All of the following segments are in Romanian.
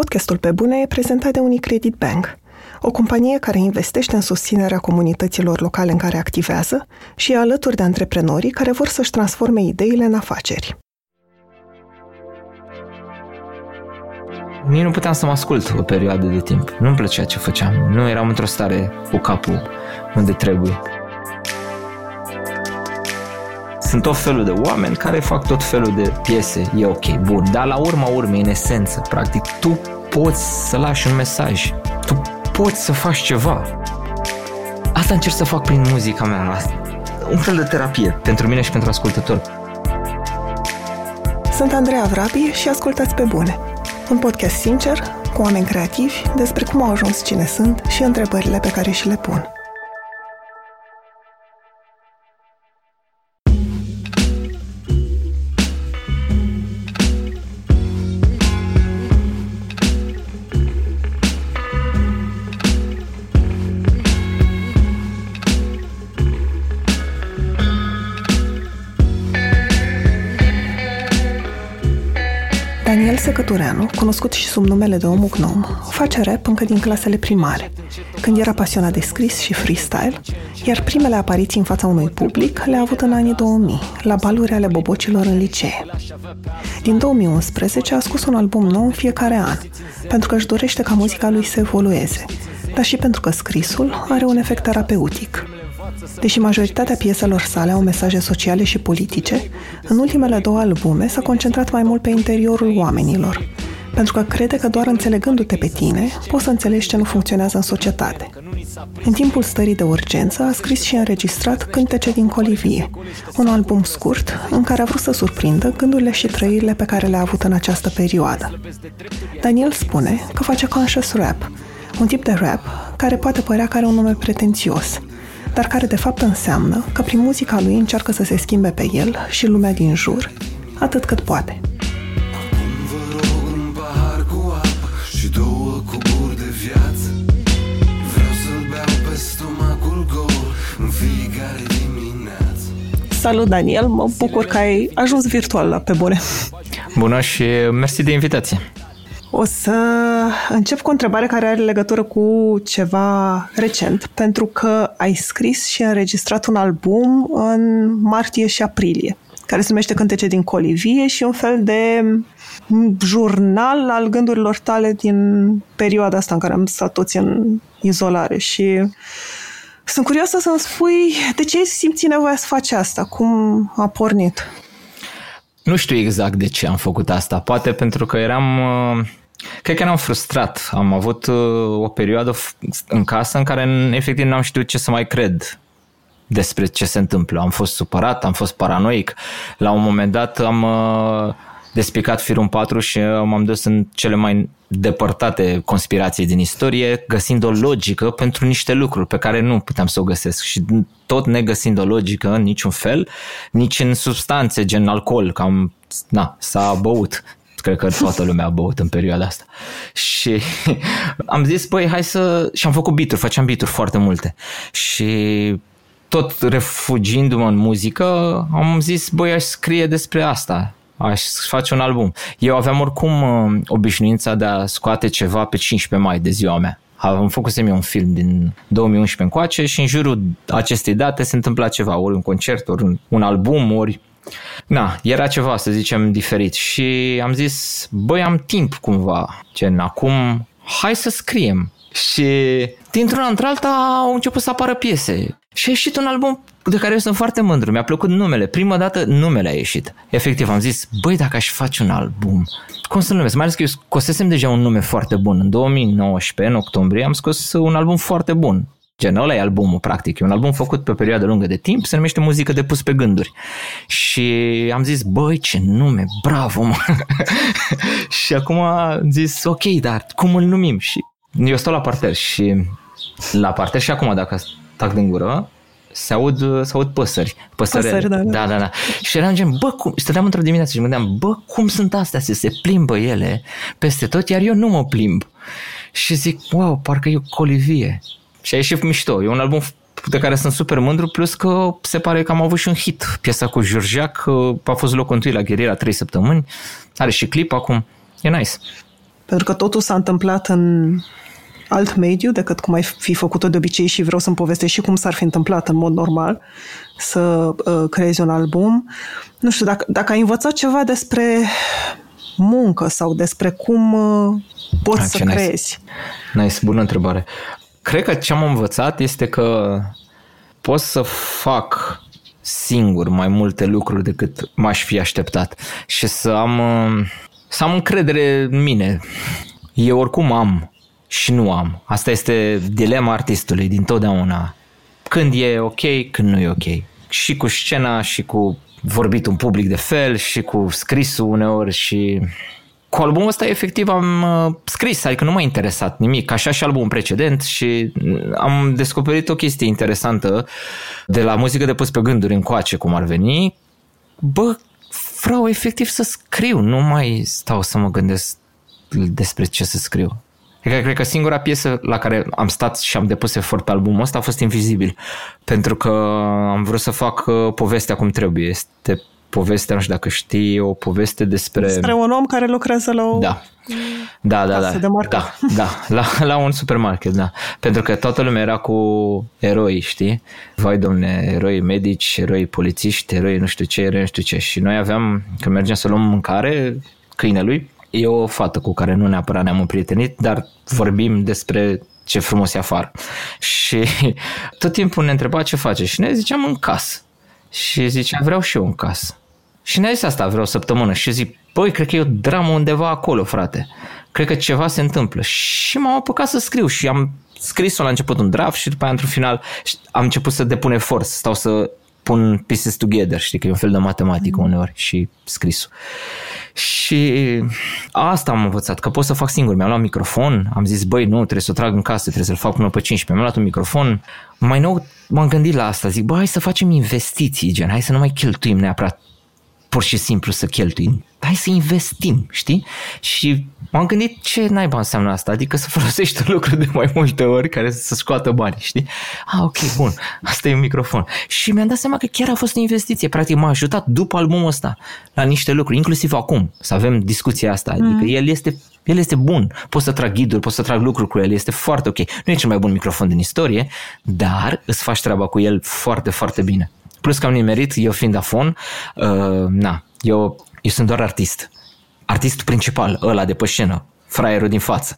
Podcastul Pe Bune e prezentat de Unicredit Bank, o companie care investește în susținerea comunităților locale în care activează și e alături de antreprenorii care vor să-și transforme ideile în afaceri. Nici nu puteam să mă ascult o perioadă de timp. Nu-mi plăcea ce făceam. Nu eram într-o stare cu capul unde trebuie. Sunt tot felul de oameni care fac tot felul de piese. E ok, bun. Dar la urma urmei, în esență, practic, tu poți să lași un mesaj. Tu poți să faci ceva. Asta încerc să fac prin muzica mea. Un fel de terapie pentru mine și pentru ascultător. Sunt Andreea Vrabi și ascultați pe bune. Un podcast sincer, cu oameni creativi, despre cum au ajuns cine sunt și întrebările pe care și le pun. Daniel Secătureanu, cunoscut și sub numele de Omul Gnom, face rap încă din clasele primare, când era pasionat de scris și freestyle, iar primele apariții în fața unui public le-a avut în anii 2000, la baluri ale bobocilor în licee. Din 2011 a scos un album nou în fiecare an, pentru că își dorește ca muzica lui să evolueze, dar și pentru că scrisul are un efect terapeutic. Deși majoritatea pieselor sale au mesaje sociale și politice, în ultimele două albume s-a concentrat mai mult pe interiorul oamenilor, pentru că crede că doar înțelegându-te pe tine, poți să înțelegi ce nu funcționează în societate. În timpul stării de urgență a scris și înregistrat Cântece din Colivie, un album scurt în care a vrut să surprindă gândurile și trăirile pe care le-a avut în această perioadă. Daniel spune că face conscious rap, un tip de rap care poate părea că are un nume pretențios, dar care de fapt înseamnă că prin muzica lui încearcă să se schimbe pe el și lumea din jur, atât cât poate. Salut, Daniel! Mă bucur că ai ajuns virtual la pe bune. Bună și mersi de invitație. O să încep cu o întrebare care are legătură cu ceva recent, pentru că ai scris și înregistrat un album în martie și aprilie, care se numește Cântece din Colivie și un fel de jurnal al gândurilor tale din perioada asta în care am stat toți în izolare și sunt curioasă să-mi spui de ce ai simțit nevoia să faci asta, cum a pornit. Nu știu exact de ce am făcut asta. Poate pentru că eram uh, Cred că eram frustrat. Am avut uh, o perioadă în casă în care efectiv n-am știut ce să mai cred despre ce se întâmplă. Am fost supărat, am fost paranoic. La un moment dat am uh, despicat firul 4 și m-am dus în cele mai depărtate conspirații din istorie, găsind o logică pentru niște lucruri pe care nu puteam să o găsesc și tot negăsind o logică în niciun fel, nici în substanțe gen alcool, că am, na, s-a băut Cred că toată lumea a băut în perioada asta. Și am zis, păi, hai să... Și am făcut bituri, făceam bituri foarte multe. Și tot refugindu-mă în muzică, am zis, băi, aș scrie despre asta aș face un album. Eu aveam oricum uh, obișnuința de a scoate ceva pe 15 mai de ziua mea. Am făcut eu un film din 2011 încoace și în jurul acestei date se întâmpla ceva, ori un concert, ori un, un album, ori Na, era ceva, să zicem, diferit și am zis, băi, am timp cumva, gen, acum hai să scriem. Și dintr-una într-alta au început să apară piese. Și a ieșit un album de care eu sunt foarte mândru. Mi-a plăcut numele. Prima dată numele a ieșit. Efectiv, am zis, băi, dacă aș face un album, cum să-l numesc? Mai ales că eu scosesem deja un nume foarte bun. În 2019, în octombrie, am scos un album foarte bun. Gen, ăla e albumul, practic. E un album făcut pe o perioadă lungă de timp, se numește Muzică de pus pe gânduri. Și am zis, băi, ce nume, bravo, mă! și acum am zis, ok, dar cum îl numim? Și eu stau la parter și la parter și acum, dacă tac din gură, se aud, se aud păsări. Păsări, păsări da, da. da, da, da. Și eram gen, bă, cum, stăteam într-o dimineață și mă gândeam, bă, cum sunt astea să se plimbă ele peste tot, iar eu nu mă plimb. Și zic, wow, parcă e o colivie. Și a ieșit mișto. E un album de care sunt super mândru, plus că se pare că am avut și un hit. Piesa cu Jurjac a fost locul întâi la Gherila 3 săptămâni. Are și clip acum. E nice. Pentru că totul s-a întâmplat în alt mediu decât cum ai fi făcut-o de obicei și vreau să-mi povestesc și cum s-ar fi întâmplat în mod normal să uh, creezi un album. Nu știu, dacă, dacă ai învățat ceva despre muncă sau despre cum uh, poți A, să creezi. Nice. nice, bună întrebare. Cred că ce am învățat este că pot să fac singur mai multe lucruri decât m-aș fi așteptat și să am, uh, să am încredere în mine. Eu oricum am și nu am. Asta este dilema artistului din totdeauna. Când e ok, când nu e ok. Și cu scena și cu vorbit un public de fel și cu scrisul uneori și cu albumul ăsta efectiv am uh, scris, adică nu m-a interesat nimic, așa și albumul precedent și am descoperit o chestie interesantă de la muzică de pus pe gânduri încoace, cum ar veni. Bă, vreau efectiv să scriu, nu mai stau să mă gândesc despre ce să scriu. Cred că, cred că singura piesă la care am stat și am depus efort pe albumul ăsta a fost Invizibil. Pentru că am vrut să fac uh, povestea cum trebuie. Este povestea, nu știu dacă știi, o poveste despre... Despre un om care lucrează la o... Da. Da, da, da. De da, da, la, la un supermarket, da. Pentru că toată lumea era cu eroi, știi? Vai, domne, eroi medici, eroi polițiști, eroi nu știu ce, eroi nu știu ce. Și noi aveam, când mergeam să luăm mâncare câinelui, e o fată cu care nu neapărat ne-am împrietenit, dar vorbim despre ce frumos e afară. Și tot timpul ne întreba ce face și ne ziceam în casă. Și zicea, vreau și eu în casă. Și ne-a zis asta, vreau o săptămână. Și zic, băi, cred că e o dramă undeva acolo, frate. Cred că ceva se întâmplă. Și m-am apucat să scriu și am scris-o la început un draft și după aia într-un final am început să depun efort, să stau să pun pieces together, știi că e un fel de matematică mm. uneori și scrisul. Și asta am învățat, că pot să fac singur. Mi-am luat microfon, am zis, băi, nu, trebuie să o trag în casă, trebuie să-l fac până pe 15. Mi-am luat un microfon. Mai nou m-am gândit la asta, zic, băi, hai să facem investiții, gen, hai să nu mai cheltuim neapărat pur și simplu să cheltuim. Hai să investim, știi? Și m-am gândit ce naiba înseamnă asta, adică să folosești un lucru de mai multe ori care să scoată bani, știi? Ah, ok, bun, asta e un microfon. Și mi-am dat seama că chiar a fost o investiție, practic m-a ajutat după albumul ăsta la niște lucruri, inclusiv acum, să avem discuția asta, adică mm. el este el este bun, pot să trag ghiduri, pot să trag lucruri cu el, este foarte ok. Nu e cel mai bun microfon din istorie, dar îți faci treaba cu el foarte, foarte bine. Plus că am nimerit, eu fiind afon, uh, na, eu, eu sunt doar artist. Artistul principal, ăla de pe scenă, fraierul din față.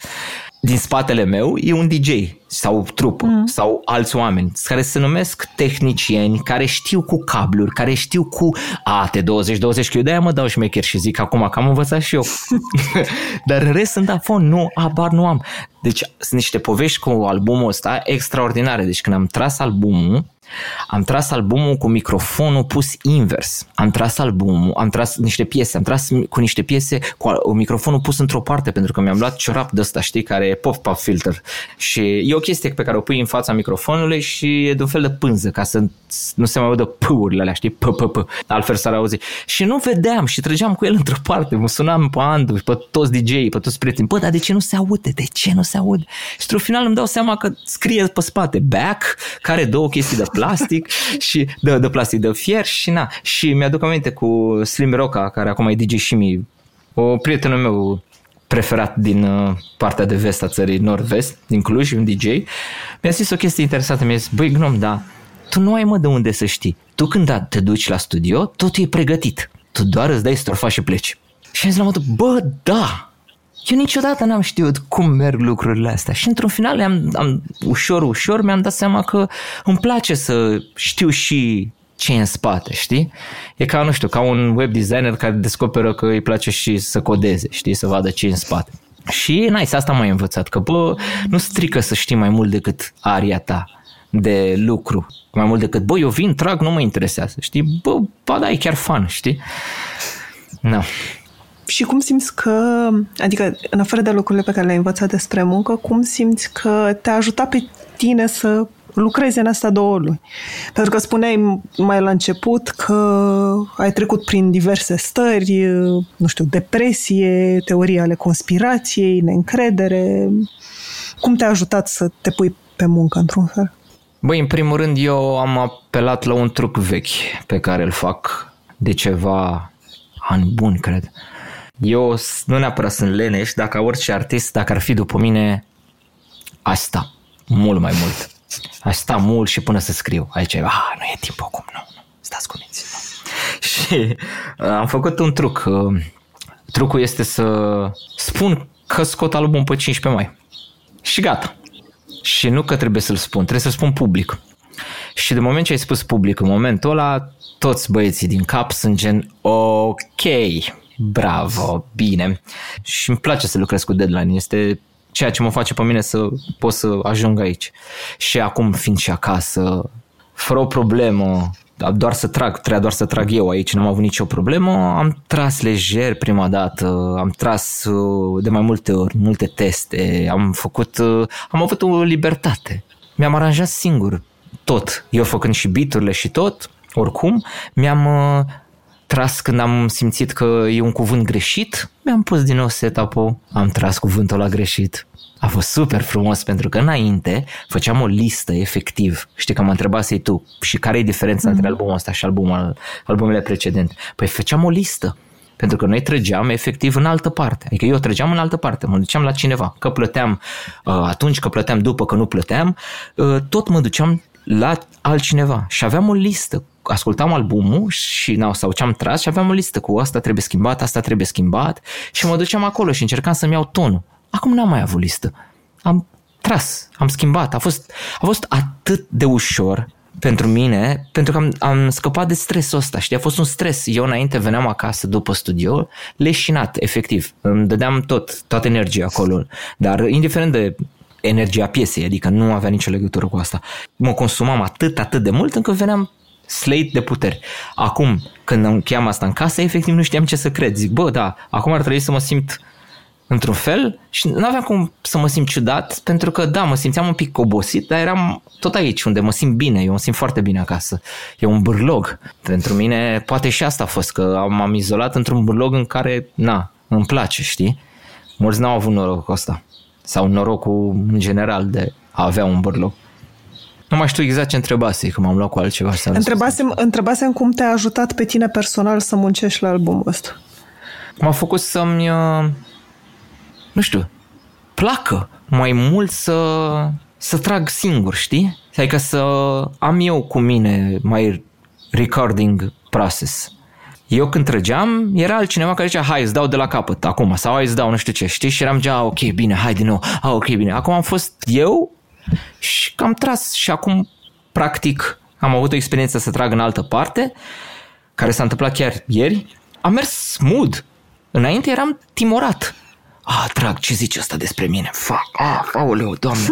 Din spatele meu e un DJ sau trupă mm. sau alți oameni care se numesc tehnicieni, care știu cu cabluri, care știu cu AT20-20, că eu de-aia mă dau șmecher și zic acum că am învățat și eu. Dar în rest sunt afon, nu, abar nu am. Deci sunt niște povești cu albumul ăsta extraordinare. Deci când am tras albumul, am tras albumul cu microfonul pus invers. Am tras albumul, am tras niște piese, am tras cu niște piese cu microfonul pus într-o parte pentru că mi-am luat ciorap de ăsta, știi, care e pop-up filter. Și e o chestie pe care o pui în fața microfonului și e de un fel de pânză ca să nu se mai audă p-urile alea, știi, p p p altfel s-ar auzi. Și nu vedeam și trăgeam cu el într-o parte, mă sunam pe Andu, pe toți DJ-ii, pe toți prietenii, bă, dar de ce nu se aude? De ce nu se aude? Și într-un final îmi dau seama că scrie pe spate back, care două chestii de plastic și de, de plastic de fier și na. Și mi-aduc aminte cu Slim Roca, care acum e DJ Shimi, o prietenul meu preferat din uh, partea de vest a țării nord-vest, din Cluj, un DJ, mi-a zis o chestie interesantă, mi-a zis, băi gnom, da, tu nu ai mă de unde să știi. Tu când te duci la studio, totul e pregătit. Tu doar îți dai strofa și pleci. Și am zis la modul, bă, da, eu niciodată n-am știut cum merg lucrurile astea și într-un final am, am, ușor, ușor mi-am dat seama că îmi place să știu și ce e în spate, știi? E ca, nu știu, ca un web designer care descoperă că îi place și să codeze, știi, să vadă ce e în spate. Și, nice, asta m-a învățat, că, bă, nu strică să știi mai mult decât aria ta de lucru, mai mult decât, bă, eu vin, trag, nu mă interesează, știi? Bă, ba da, e chiar fan, știi? No. Și cum simți că, adică în afară de lucrurile pe care le-ai învățat despre muncă, cum simți că te-a ajutat pe tine să lucrezi în asta două luni? Pentru că spuneai mai la început că ai trecut prin diverse stări, nu știu, depresie, teorii ale conspirației, neîncredere. Cum te-a ajutat să te pui pe muncă într-un fel? Băi, în primul rând eu am apelat la un truc vechi pe care îl fac de ceva ani buni, cred. Eu nu neapărat sunt leneș, dacă orice artist, dacă ar fi după mine, asta, mult mai mult. Aș sta mult și până să scriu. Aici, ah, nu e timp acum, nu, nu, stați cu minți. Și uh, am făcut un truc. Uh, trucul este să spun că scot album pe 15 mai. Și gata. Și nu că trebuie să-l spun, trebuie să-l spun public. Și de moment ce ai spus public în momentul ăla, toți băieții din cap sunt gen ok, bravo, bine. Și îmi place să lucrez cu deadline. Este ceea ce mă face pe mine să pot să ajung aici. Și acum fiind și acasă, fără o problemă, doar să trag, trebuia doar să trag eu aici, n-am avut nicio problemă, am tras lejer prima dată, am tras uh, de mai multe ori, multe teste, am făcut, uh, am avut o libertate. Mi-am aranjat singur tot, eu făcând și biturile și tot, oricum, mi-am uh, tras când am simțit că e un cuvânt greșit, mi-am pus din nou setup-ul, am tras cuvântul la greșit. A fost super frumos pentru că înainte făceam o listă efectiv. Știi că mă întrebasei tu și care e diferența mm-hmm. între albumul ăsta și albumul, albumele precedente. Păi făceam o listă. Pentru că noi trăgeam efectiv în altă parte. Adică eu trăgeam în altă parte, mă duceam la cineva. Că plăteam uh, atunci, că plăteam după, că nu plăteam, uh, tot mă duceam la altcineva. Și aveam o listă ascultam albumul și na, sau ce am tras și aveam o listă cu asta trebuie schimbat, asta trebuie schimbat și mă duceam acolo și încercam să-mi iau tonul. Acum n-am mai avut listă. Am tras, am schimbat. A fost, a fost atât de ușor pentru mine, pentru că am, am scăpat de stresul ăsta, știi, a fost un stres. Eu înainte veneam acasă după studio, leșinat, efectiv. Îmi dădeam tot, toată energia acolo. Dar indiferent de energia piesei, adică nu avea nicio legătură cu asta. Mă consumam atât, atât de mult încât veneam slate de puteri. Acum, când îmi cheam asta în casă, efectiv nu știam ce să cred. Zic, bă, da, acum ar trebui să mă simt într-un fel și nu aveam cum să mă simt ciudat pentru că da, mă simțeam un pic obosit, dar eram tot aici unde mă simt bine, eu mă simt foarte bine acasă. E un bârlog. Pentru mine poate și asta a fost că m-am izolat într-un bârlog în care, na, îmi place, știi? Mulți n-au avut norocul ăsta sau norocul în general de a avea un bârlog. Nu mai știu exact ce întrebase, că m-am luat cu altceva. Întrebasem, întrebasem cum te-a ajutat pe tine personal să muncești la albumul ăsta. M-a făcut să-mi uh, nu știu, placă mai mult să, să trag singur, știi? Adică să am eu cu mine mai recording process. Eu când trăgeam, era altcineva care zicea, hai, îți dau de la capăt acum, sau hai, îți dau nu știu ce, știi? Și eram gea, ok, bine, hai din nou, ah, ok, bine. Acum am fost eu și am tras și acum, practic, am avut o experiență să trag în altă parte, care s-a întâmplat chiar ieri. Am mers smooth. Înainte eram timorat Ah, trag, ce zici asta despre mine? Fac, ah, aoleu, doamne.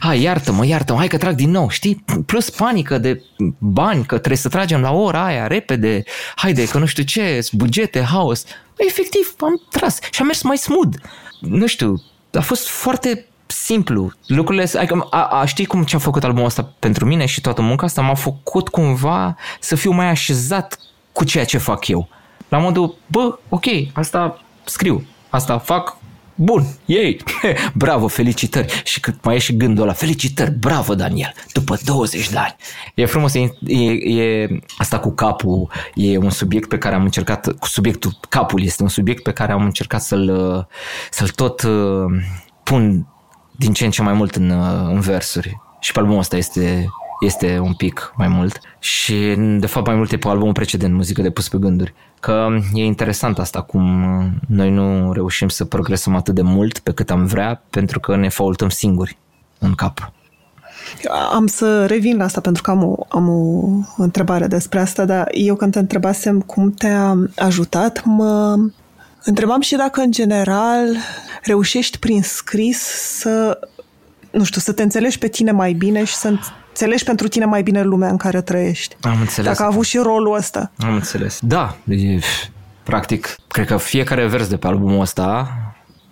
Ah, iartă-mă, iartă-mă, hai că trag din nou, știi? Plus panică de bani, că trebuie să tragem la ora aia, repede, haide, că nu știu ce, bugete, haos. Efectiv, am tras și am mers mai smooth. Nu știu, a fost foarte simplu. Lucrurile, adică, a, a, știi cum ce a făcut albumul ăsta pentru mine și toată munca asta? M-a făcut cumva să fiu mai așezat cu ceea ce fac eu. La modul, bă, ok, asta scriu, asta fac, Bun, ei, bravo, felicitări. Și cât mai e și gândul ăla, felicitări, bravo, Daniel, după 20 de ani. E frumos, e, e, e asta cu capul, e un subiect pe care am încercat, cu subiectul, capul este un subiect pe care am încercat să-l, să-l tot uh, pun din ce în ce mai mult în, uh, în versuri. Și pe albumul ăsta este este un pic mai mult și de fapt mai mult e pe albumul precedent, muzică de pus pe gânduri. Că e interesant asta cum noi nu reușim să progresăm atât de mult pe cât am vrea pentru că ne faultăm singuri în cap. Am să revin la asta pentru că am o, am o întrebare despre asta, dar eu când te întrebasem cum te-a ajutat, mă întrebam și dacă în general reușești prin scris să, nu știu, să te înțelegi pe tine mai bine și să înțelegi pentru tine mai bine lumea în care trăiești. Am înțeles. Dacă a avut și rolul ăsta. Am înțeles. Da, e, practic, cred că fiecare vers de pe albumul ăsta,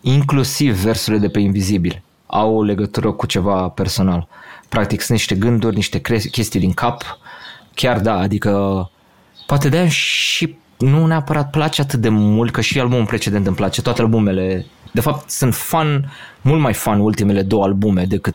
inclusiv versurile de pe Invizibil, au o legătură cu ceva personal. Practic sunt niște gânduri, niște chestii din cap. Chiar da, adică poate de și nu neapărat place atât de mult, că și albumul precedent îmi place, toate albumele. De fapt, sunt fan, mult mai fan ultimele două albume decât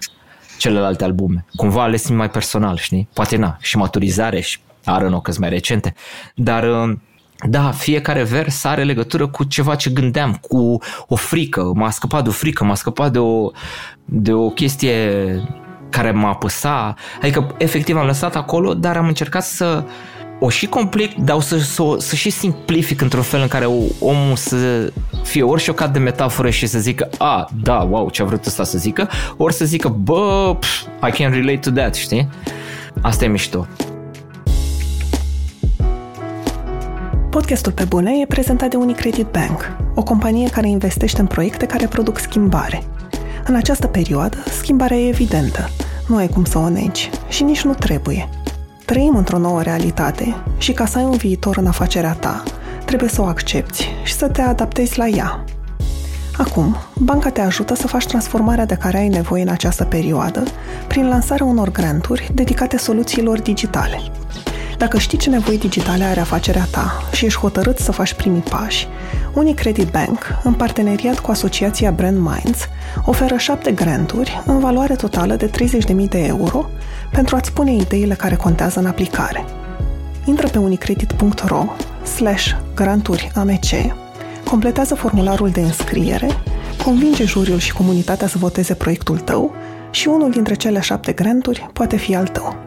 celelalte albume. Cumva ales mai personal, știi? Poate na, și maturizare și ară că mai recente. Dar uh, da, fiecare vers are legătură cu ceva ce gândeam, cu o frică, m-a scăpat de o frică, m-a scăpat de o, de o chestie care m-a apăsa, adică efectiv am lăsat acolo, dar am încercat să o și complic, dar să, să, să și simplific într-un fel în care omul să fie ori șocat de metaforă și să zică, a, da, wow, ce a vrut ăsta să zică, ori să zică, bă, pf, I can relate to that, știi? Asta e mișto. Podcastul Pe Bune e prezentat de Unicredit Bank, o companie care investește în proiecte care produc schimbare. În această perioadă, schimbarea e evidentă, nu ai cum să o negi și nici nu trebuie. Trăim într-o nouă realitate și ca să ai un viitor în afacerea ta, trebuie să o accepti și să te adaptezi la ea. Acum, banca te ajută să faci transformarea de care ai nevoie în această perioadă prin lansarea unor granturi dedicate soluțiilor digitale – dacă știi ce nevoi digitale are afacerea ta și ești hotărât să faci primii pași, Unicredit Bank, în parteneriat cu asociația Brand Minds, oferă șapte granturi în valoare totală de 30.000 de euro pentru a-ți pune ideile care contează în aplicare. Intră pe unicredit.ro slash granturi AMC, completează formularul de înscriere, convinge juriul și comunitatea să voteze proiectul tău și unul dintre cele șapte granturi poate fi al tău.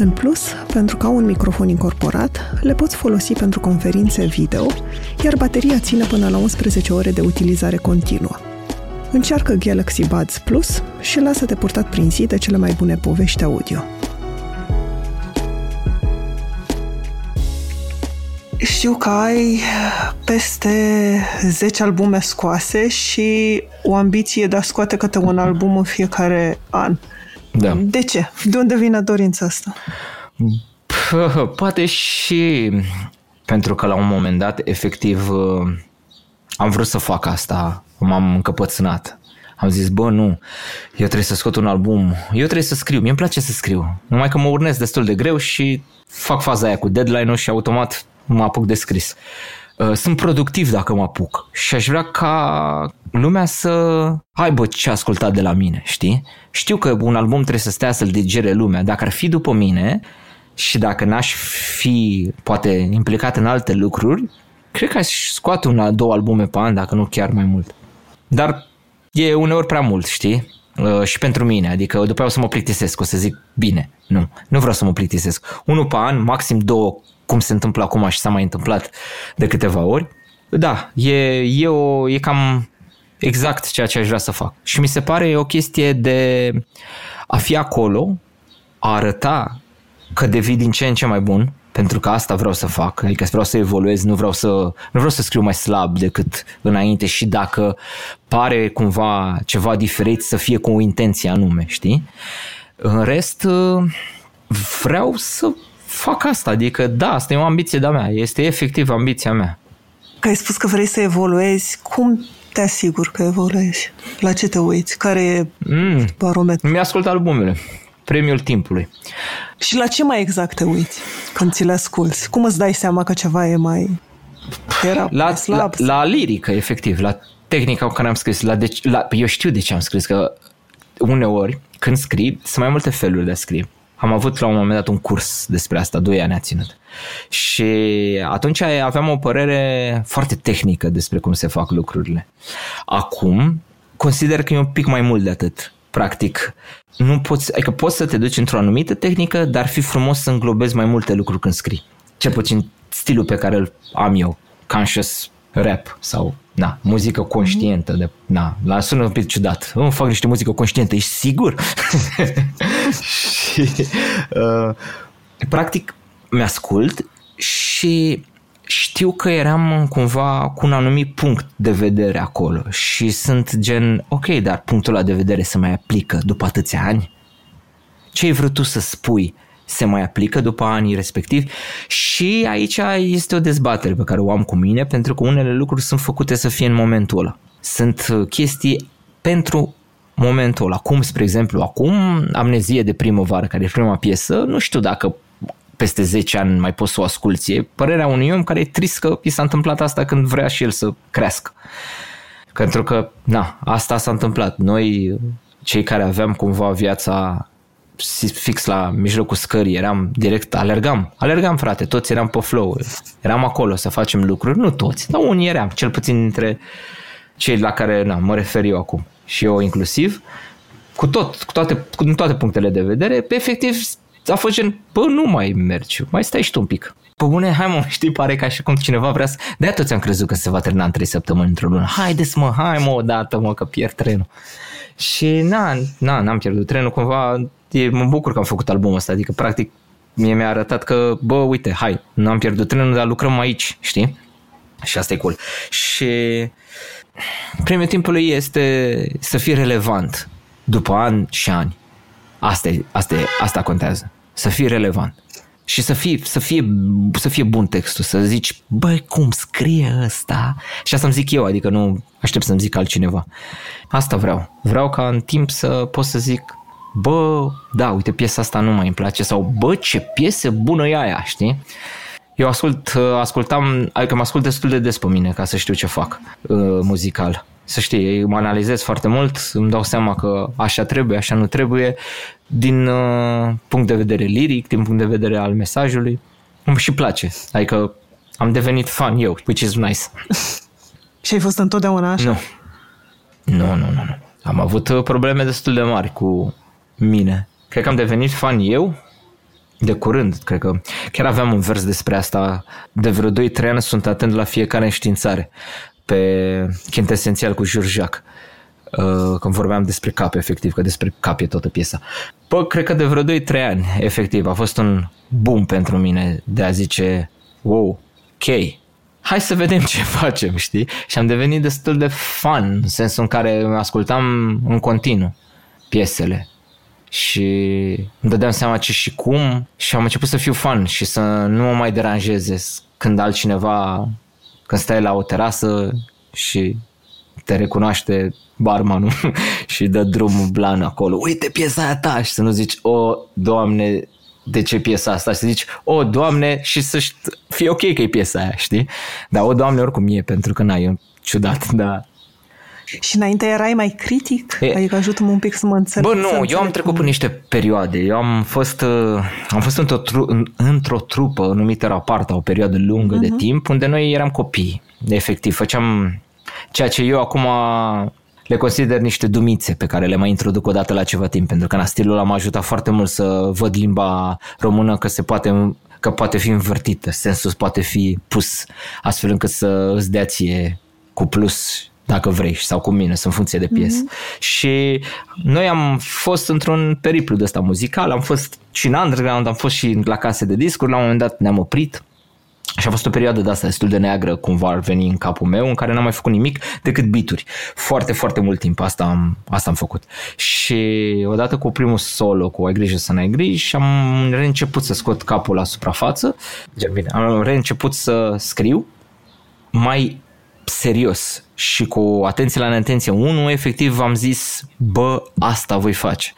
în plus, pentru că au un microfon incorporat, le poți folosi pentru conferințe video, iar bateria ține până la 11 ore de utilizare continuă. Încearcă Galaxy Buds Plus și lasă-te purtat prin zi de cele mai bune povești audio. Știu că ai peste 10 albume scoase și o ambiție de a scoate câte un album în fiecare an. Da. De ce? De unde vine dorința asta? Poate și pentru că la un moment dat, efectiv, uh, am vrut să fac asta, m-am încăpățânat. Am zis, bă, nu, eu trebuie să scot un album, eu trebuie să scriu, mi-e place să scriu, numai că mă urnesc destul de greu și fac faza aia cu deadline-ul și automat mă apuc de scris. Uh, sunt productiv dacă mă apuc și aș vrea ca lumea să aibă ce asculta de la mine, știi? Știu că un album trebuie să stea să-l digere lumea. Dacă ar fi după mine și dacă n-aș fi poate implicat în alte lucruri, cred că aș scoate una, două albume pe an, dacă nu chiar mai mult. Dar e uneori prea mult, știi? Uh, și pentru mine, adică după aceea o să mă plictisesc, o să zic bine, nu, nu vreau să mă plictisesc. Unul pe an, maxim două cum se întâmplă acum și s-a mai întâmplat de câteva ori. Da, e, e, o, e cam exact ceea ce aș vrea să fac. Și mi se pare o chestie de a fi acolo, a arăta că devii din ce în ce mai bun, pentru că asta vreau să fac, adică vreau să evoluez, nu vreau să, nu vreau să scriu mai slab decât înainte și dacă pare cumva ceva diferit să fie cu o intenție anume, știi? În rest, vreau să fac asta, adică da, asta e o ambiție de-a mea, este efectiv ambiția mea. Că ai spus că vrei să evoluezi, cum te asigur că evoluezi? La ce te uiți? Care e mm, barometru? Mi-ascult albumele, premiul timpului. Și la ce mai exact te uiți când ți le asculti? Cum îți dai seama că ceva e mai... Era la, slab? La, la lirică, efectiv, la tehnica cu care am scris. La de, la, eu știu de ce am scris, că uneori, când scrii, sunt mai multe feluri de a scrie. Am avut la un moment dat un curs despre asta, doi ani a ținut. Și atunci aveam o părere foarte tehnică despre cum se fac lucrurile. Acum consider că e un pic mai mult de atât. Practic, nu poți, adică poți să te duci într-o anumită tehnică, dar fi frumos să înglobezi mai multe lucruri când scrii. Cel puțin stilul pe care îl am eu, conscious rap sau na, muzică conștientă. De, na, la sună un pic ciudat. Nu fac niște muzică conștientă, ești sigur? și, uh, practic, mi-ascult și știu că eram cumva cu un anumit punct de vedere acolo și sunt gen, ok, dar punctul ăla de vedere se mai aplică după atâția ani? Ce ai vrut tu să spui se mai aplică după anii respectivi și aici este o dezbatere pe care o am cu mine pentru că unele lucruri sunt făcute să fie în momentul ăla. Sunt uh, chestii pentru momentul ăla. Cum, spre exemplu, acum, Amnezie de primăvară, care e prima piesă, nu știu dacă peste 10 ani mai poți să o asculti. E părerea unui om care e trist că i s-a întâmplat asta când vrea și el să crească. Pentru că, na, asta s-a întâmplat. Noi, cei care aveam cumva viața fix la mijlocul scării, eram direct, alergam, alergam frate, toți eram pe flow, eram acolo să facem lucruri, nu toți, dar unii eram, cel puțin dintre cei la care na, mă refer eu acum și eu inclusiv, cu, tot, cu toate, cu toate punctele de vedere, pe efectiv a fost gen, bă, nu mai mergi, mai stai și tu un pic. Pe bune, hai mă, știi, pare ca și cum cineva vrea să... De-aia toți am crezut că se va termina în 3 săptămâni într-o lună. Haideți mă, hai mă odată mă, că pierd trenul. Și na, na, n-am pierdut trenul, cumva e, mă bucur că am făcut albumul ăsta, adică practic mie mi-a arătat că, bă, uite, hai, n-am pierdut trenul, dar lucrăm aici, știi? Și asta e cool. Și premiul timpului este să fie relevant după ani și ani. Asta, e, asta, e, asta contează. Să fie relevant. Și să fie, să, fie, să fie bun textul, să zici, băi, cum scrie ăsta? Și asta îmi zic eu, adică nu aștept să-mi zic altcineva. Asta vreau. Vreau ca în timp să pot să zic, bă, da, uite, piesa asta nu mai îmi place sau bă, ce piesă bună e aia, știi? Eu ascult, ascultam, adică mă ascult destul de des pe mine ca să știu ce fac uh, muzical. Să știi, mă analizez foarte mult, îmi dau seama că așa trebuie, așa nu trebuie, din uh, punct de vedere liric, din punct de vedere al mesajului. Îmi și place, adică am devenit fan eu, which is nice. și ai fost întotdeauna așa? Nu. Nu, nu, nu, nu. Am avut uh, probleme destul de mari cu mine. Cred că am devenit fan eu de curând, cred că chiar aveam un vers despre asta de vreo 2-3 ani sunt atent la fiecare înștiințare pe Quintesențial cu Jurjac uh, când vorbeam despre cap, efectiv, că despre cap e toată piesa. Bă, cred că de vreo 2-3 ani, efectiv, a fost un boom pentru mine de a zice, wow, ok, hai să vedem ce facem, știi? Și am devenit destul de fan, în sensul în care ascultam în continuu piesele și îmi dădeam seama ce și cum și am început să fiu fan și să nu mă mai deranjeze când altcineva, când stai la o terasă și te recunoaște barmanul și dă drumul blan acolo. Uite piesa aia ta și să nu zici, o, doamne, de ce piesa asta? Și să zici, o, doamne, și să fie ok că e piesa aia, știi? Dar o, doamne, oricum e, pentru că n-ai, e ciudat, dar și înainte erai mai critic? E, adică ajută-mă un pic să mă înțeleg. Bă, nu, eu am trecut prin niște perioade. Eu am fost, uh, am fost într-o, tru, într-o trupă numită Raparta, o perioadă lungă uh-huh. de mhm. timp, unde noi eram copii. Efectiv, făceam ceea ce eu acum le consider niște dumițe pe care le mai introduc o dată la ceva timp, pentru că în stilul ăla m-a ajutat foarte mult să văd limba română că se poate că poate fi învârtită, sensul poate fi pus astfel încât să îți dea ție cu plus dacă vrei, sau cu mine, în funcție de piesă. Mm-hmm. Și noi am fost într-un periplu de ăsta muzical, am fost și în underground, am fost și la case de discuri, la un moment dat ne-am oprit și a fost o perioadă de asta destul de neagră, cumva ar veni în capul meu, în care n-am mai făcut nimic decât bituri. Foarte, foarte mult timp asta am, asta am făcut. Și odată cu primul solo, cu Ai grijă să n-ai griji, am reînceput să scot capul la suprafață. Bine, am reînceput să scriu mai serios și cu atenție la neatenție. Unul, efectiv, am zis, bă, asta voi face.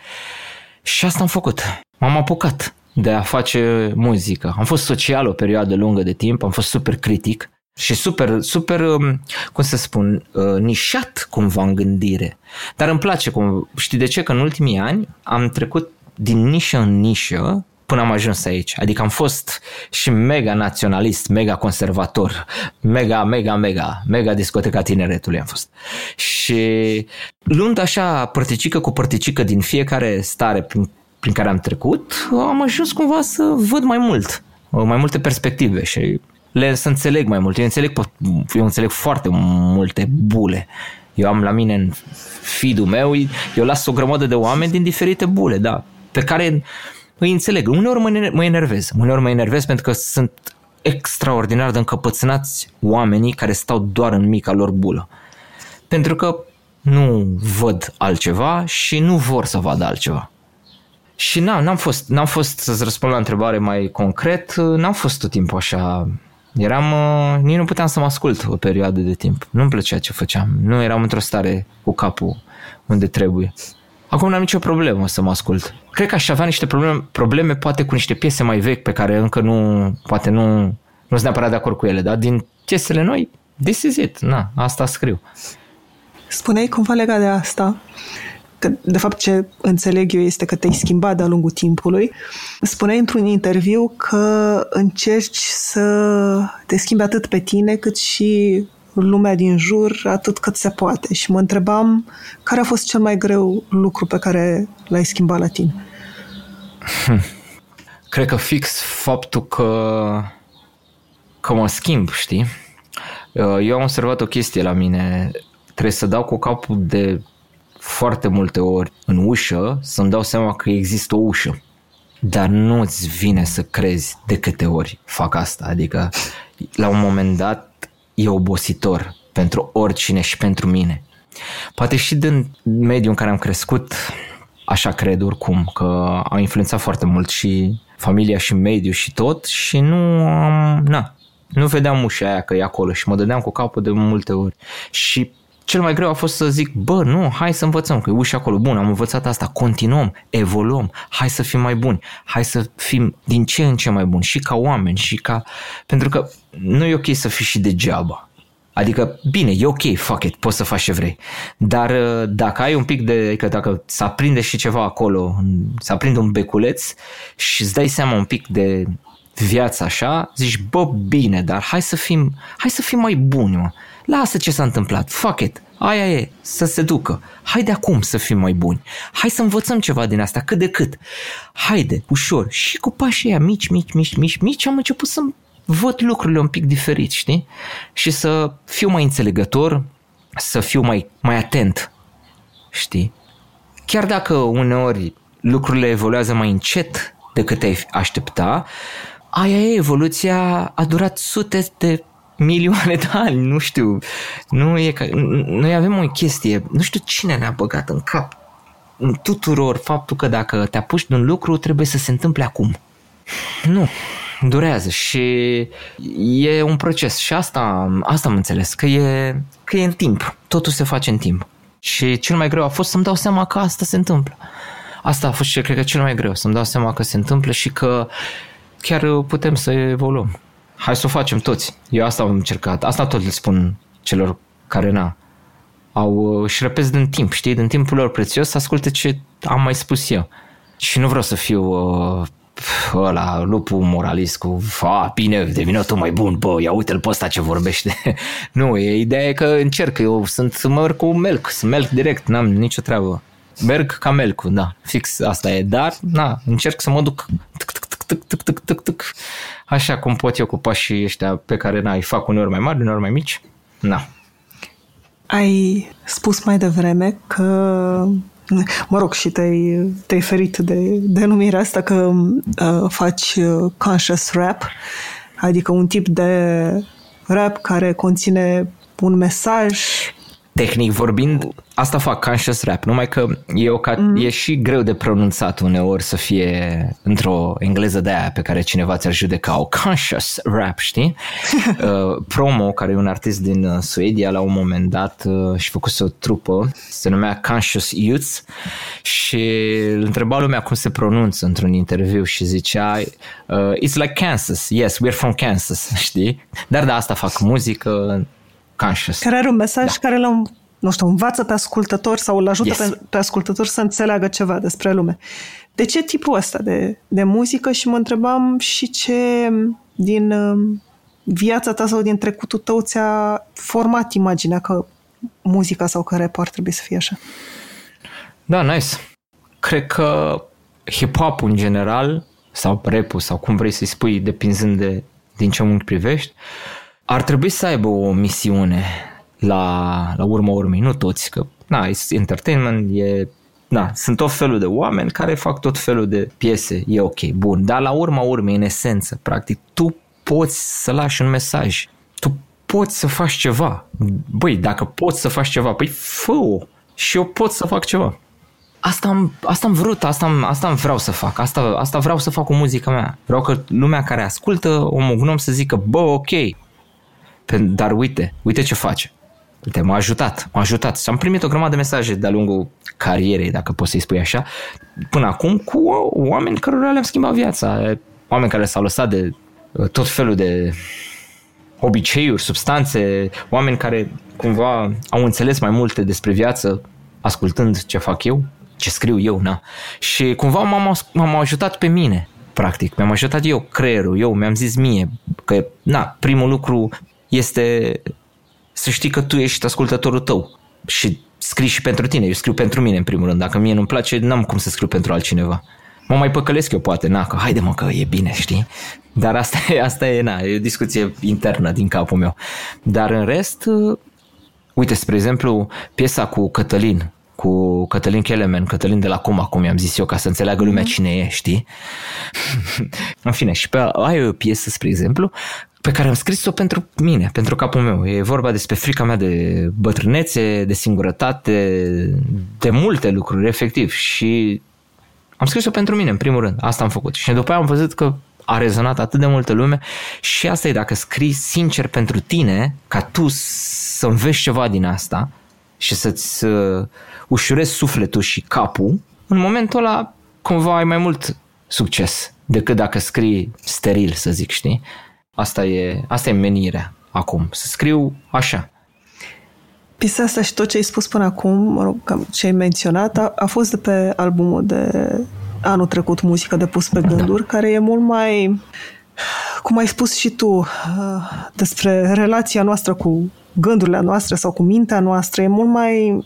Și asta am făcut. M-am apucat de a face muzică. Am fost social o perioadă lungă de timp, am fost super critic și super, super, um, cum să spun, uh, nișat cumva în gândire. Dar îmi place, cum, știi de ce? Că în ultimii ani am trecut din nișă în nișă până am ajuns aici. Adică am fost și mega naționalist, mega conservator, mega, mega, mega, mega discoteca tineretului am fost. Și luând așa părticică cu părticică din fiecare stare prin, prin care am trecut, am ajuns cumva să văd mai mult, mai multe perspective și le să înțeleg mai mult. Eu înțeleg, eu înțeleg foarte multe bule. Eu am la mine în feed meu, eu las o grămadă de oameni din diferite bule, da, pe care îi înțeleg. Uneori mă, mă enervez. Uneori mă enervez pentru că sunt extraordinar de încăpățânați oamenii care stau doar în mica lor bulă. Pentru că nu văd altceva și nu vor să vadă altceva. Și n-am, n-am fost, n-am fost să-ți răspund la întrebare mai concret, n-am fost tot timpul așa Eram, uh, nici nu puteam să mă ascult o perioadă de timp. Nu-mi plăcea ce făceam. Nu eram într-o stare cu capul unde trebuie. Acum n-am nicio problemă să mă ascult. Cred că aș avea niște probleme, probleme poate cu niște piese mai vechi pe care încă nu, poate nu, nu sunt neapărat de acord cu ele, dar din piesele noi, this is it, na, asta scriu. Spuneai cumva legat de asta, că de fapt ce înțeleg eu este că te-ai schimbat de-a lungul timpului. Spuneai într-un interviu că încerci să te schimbi atât pe tine cât și lumea din jur atât cât se poate și mă întrebam care a fost cel mai greu lucru pe care l-ai schimbat la tine. Hmm. Cred că fix faptul că că mă schimb, știi? Eu am observat o chestie la mine. Trebuie să dau cu capul de foarte multe ori în ușă să-mi dau seama că există o ușă. Dar nu-ți vine să crezi de câte ori fac asta. Adică la un moment dat e obositor pentru oricine și pentru mine. Poate și din mediul în care am crescut, așa cred oricum, că a influențat foarte mult și familia și mediul și tot și nu am, na, nu vedeam ușa aia că e acolo și mă dădeam cu capul de multe ori. Și cel mai greu a fost să zic, bă, nu, hai să învățăm, că e ușa acolo, bun, am învățat asta, continuăm, evoluăm, hai să fim mai buni, hai să fim din ce în ce mai buni, și ca oameni, și ca... Pentru că nu e ok să fii și degeaba. Adică, bine, e ok, fuck it, poți să faci ce vrei. Dar uh, dacă ai un pic de, adică dacă se aprinde și ceva acolo, se aprinde un beculeț și îți dai seama un pic de viața așa, zici, bă, bine, dar hai să fim, hai să fim mai buni, mă. Lasă ce s-a întâmplat, fuck it, aia e, să se ducă. Haide acum să fim mai buni. Hai să învățăm ceva din asta, cât de cât. Haide, ușor. Și cu pașii aia mici, mici, mici, mici, mici am început să văd lucrurile un pic diferit, știi? Și să fiu mai înțelegător, să fiu mai, mai atent, știi? Chiar dacă uneori lucrurile evoluează mai încet decât te-ai aștepta, aia e, evoluția a durat sute de milioane de ani, nu știu. Nu e ca, noi avem o chestie, nu știu cine ne-a băgat în cap în tuturor faptul că dacă te apuci de un lucru trebuie să se întâmple acum. Nu, durează și e un proces și asta, asta am înțeles, că e, că e în timp, totul se face în timp. Și cel mai greu a fost să-mi dau seama că asta se întâmplă. Asta a fost și cred că cel mai greu, să-mi dau seama că se întâmplă și că chiar putem să evoluăm hai să o facem toți. Eu asta am încercat, asta tot le spun celor care na, au uh, și repez din timp, știi, din timpul lor prețios să asculte ce am mai spus eu. Și nu vreau să fiu uh, ăla, lupul moralist cu fa bine, devină tu mai bun, bă, ia uite-l pe ăsta ce vorbește. nu, e, ideea e că încerc, eu sunt, merg cu melc, sunt melc direct, n-am nicio treabă. Merg ca melcul, da, fix asta e, dar, na, încerc să mă duc tic, tic, tic, tic, tic, tic, tic, tic așa cum pot eu cu pașii ăștia pe care n-ai fac uneori mai mari, uneori mai mici. Na. Ai spus mai devreme că mă rog, și te-ai, te-ai ferit de denumirea asta că uh, faci uh, conscious rap, adică un tip de rap care conține un mesaj tehnic vorbind, asta fac conscious rap, numai că e, o, mm. e și greu de pronunțat uneori să fie într-o engleză de aia pe care cineva ți-ar judeca o conscious rap, știi? uh, Promo, care e un artist din uh, Suedia, la un moment dat uh, și făcuse o trupă, se numea Conscious Youth și îl întreba lumea cum se pronunță într-un interviu și zicea uh, It's like Kansas, yes, we're from Kansas, știi? Dar da, asta fac muzică, conscious. Care are un mesaj da. care îl nu știu, învață pe ascultător sau îl ajută yes. pe, pe ascultător să înțeleagă ceva despre lume. De ce tipul ăsta de, de muzică? Și mă întrebam și ce din um, viața ta sau din trecutul tău ți-a format imaginea că muzica sau că rap ar trebui să fie așa. Da, nice. Cred că hip-hop în general sau rap sau cum vrei să-i spui, depinzând de din ce mult privești, ar trebui să aibă o misiune la, la urma urmei, nu toți, că na, e entertainment, e da, sunt tot felul de oameni care fac tot felul de piese, e ok, bun, dar la urma urmei, în esență, practic, tu poți să lași un mesaj, tu poți să faci ceva. Băi, dacă poți să faci ceva, păi fă-o și eu pot să fac ceva. asta am, asta am vrut, asta, am, asta am vreau să fac, asta, asta vreau să fac cu muzica mea. Vreau că lumea care ascultă omul gnom să zică, bă, ok, dar uite, uite ce face. Uite, m-a ajutat, m-a ajutat. Și am primit o grămadă de mesaje de-a lungul carierei, dacă poți să-i spui așa, până acum cu oameni cărora le-am schimbat viața. Oameni care s-au lăsat de uh, tot felul de obiceiuri, substanțe, oameni care cumva au înțeles mai multe despre viață ascultând ce fac eu, ce scriu eu, na. Și cumva m-am, m-am ajutat pe mine, practic. Mi-am ajutat eu creierul, eu mi-am zis mie că, na, primul lucru este să știi că tu ești ascultătorul tău și scrii și pentru tine. Eu scriu pentru mine, în primul rând. Dacă mie nu-mi place, n-am cum să scriu pentru altcineva. Mă mai păcălesc eu, poate, na, că haide mă, că e bine, știi? Dar asta e, asta e, na, e o discuție internă din capul meu. Dar în rest, uite, spre exemplu, piesa cu Cătălin, cu Cătălin Kelemen, Cătălin de la Coma, cum i-am zis eu, ca să înțeleagă lumea mm-hmm. cine e, știi? în fine, și pe ai o piesă, spre exemplu, pe care am scris-o pentru mine, pentru capul meu. E vorba despre frica mea de bătrânețe, de singurătate, de multe lucruri, efectiv. Și am scris-o pentru mine, în primul rând. Asta am făcut. Și după aia am văzut că a rezonat atât de multă lume și asta e dacă scrii sincer pentru tine, ca tu să înveți ceva din asta și să-ți uh, ușurezi sufletul și capul, în momentul ăla cumva ai mai mult succes decât dacă scrii steril, să zic, știi? Asta e, asta e menirea acum, să scriu așa. Piesa asta și tot ce ai spus până acum, mă rog, ce ai menționat, a, a fost de pe albumul de anul trecut, Muzică de pus pe da. gânduri, da. care e mult mai, cum ai spus și tu, uh, despre relația noastră cu gândurile noastre sau cu mintea noastră, e mult mai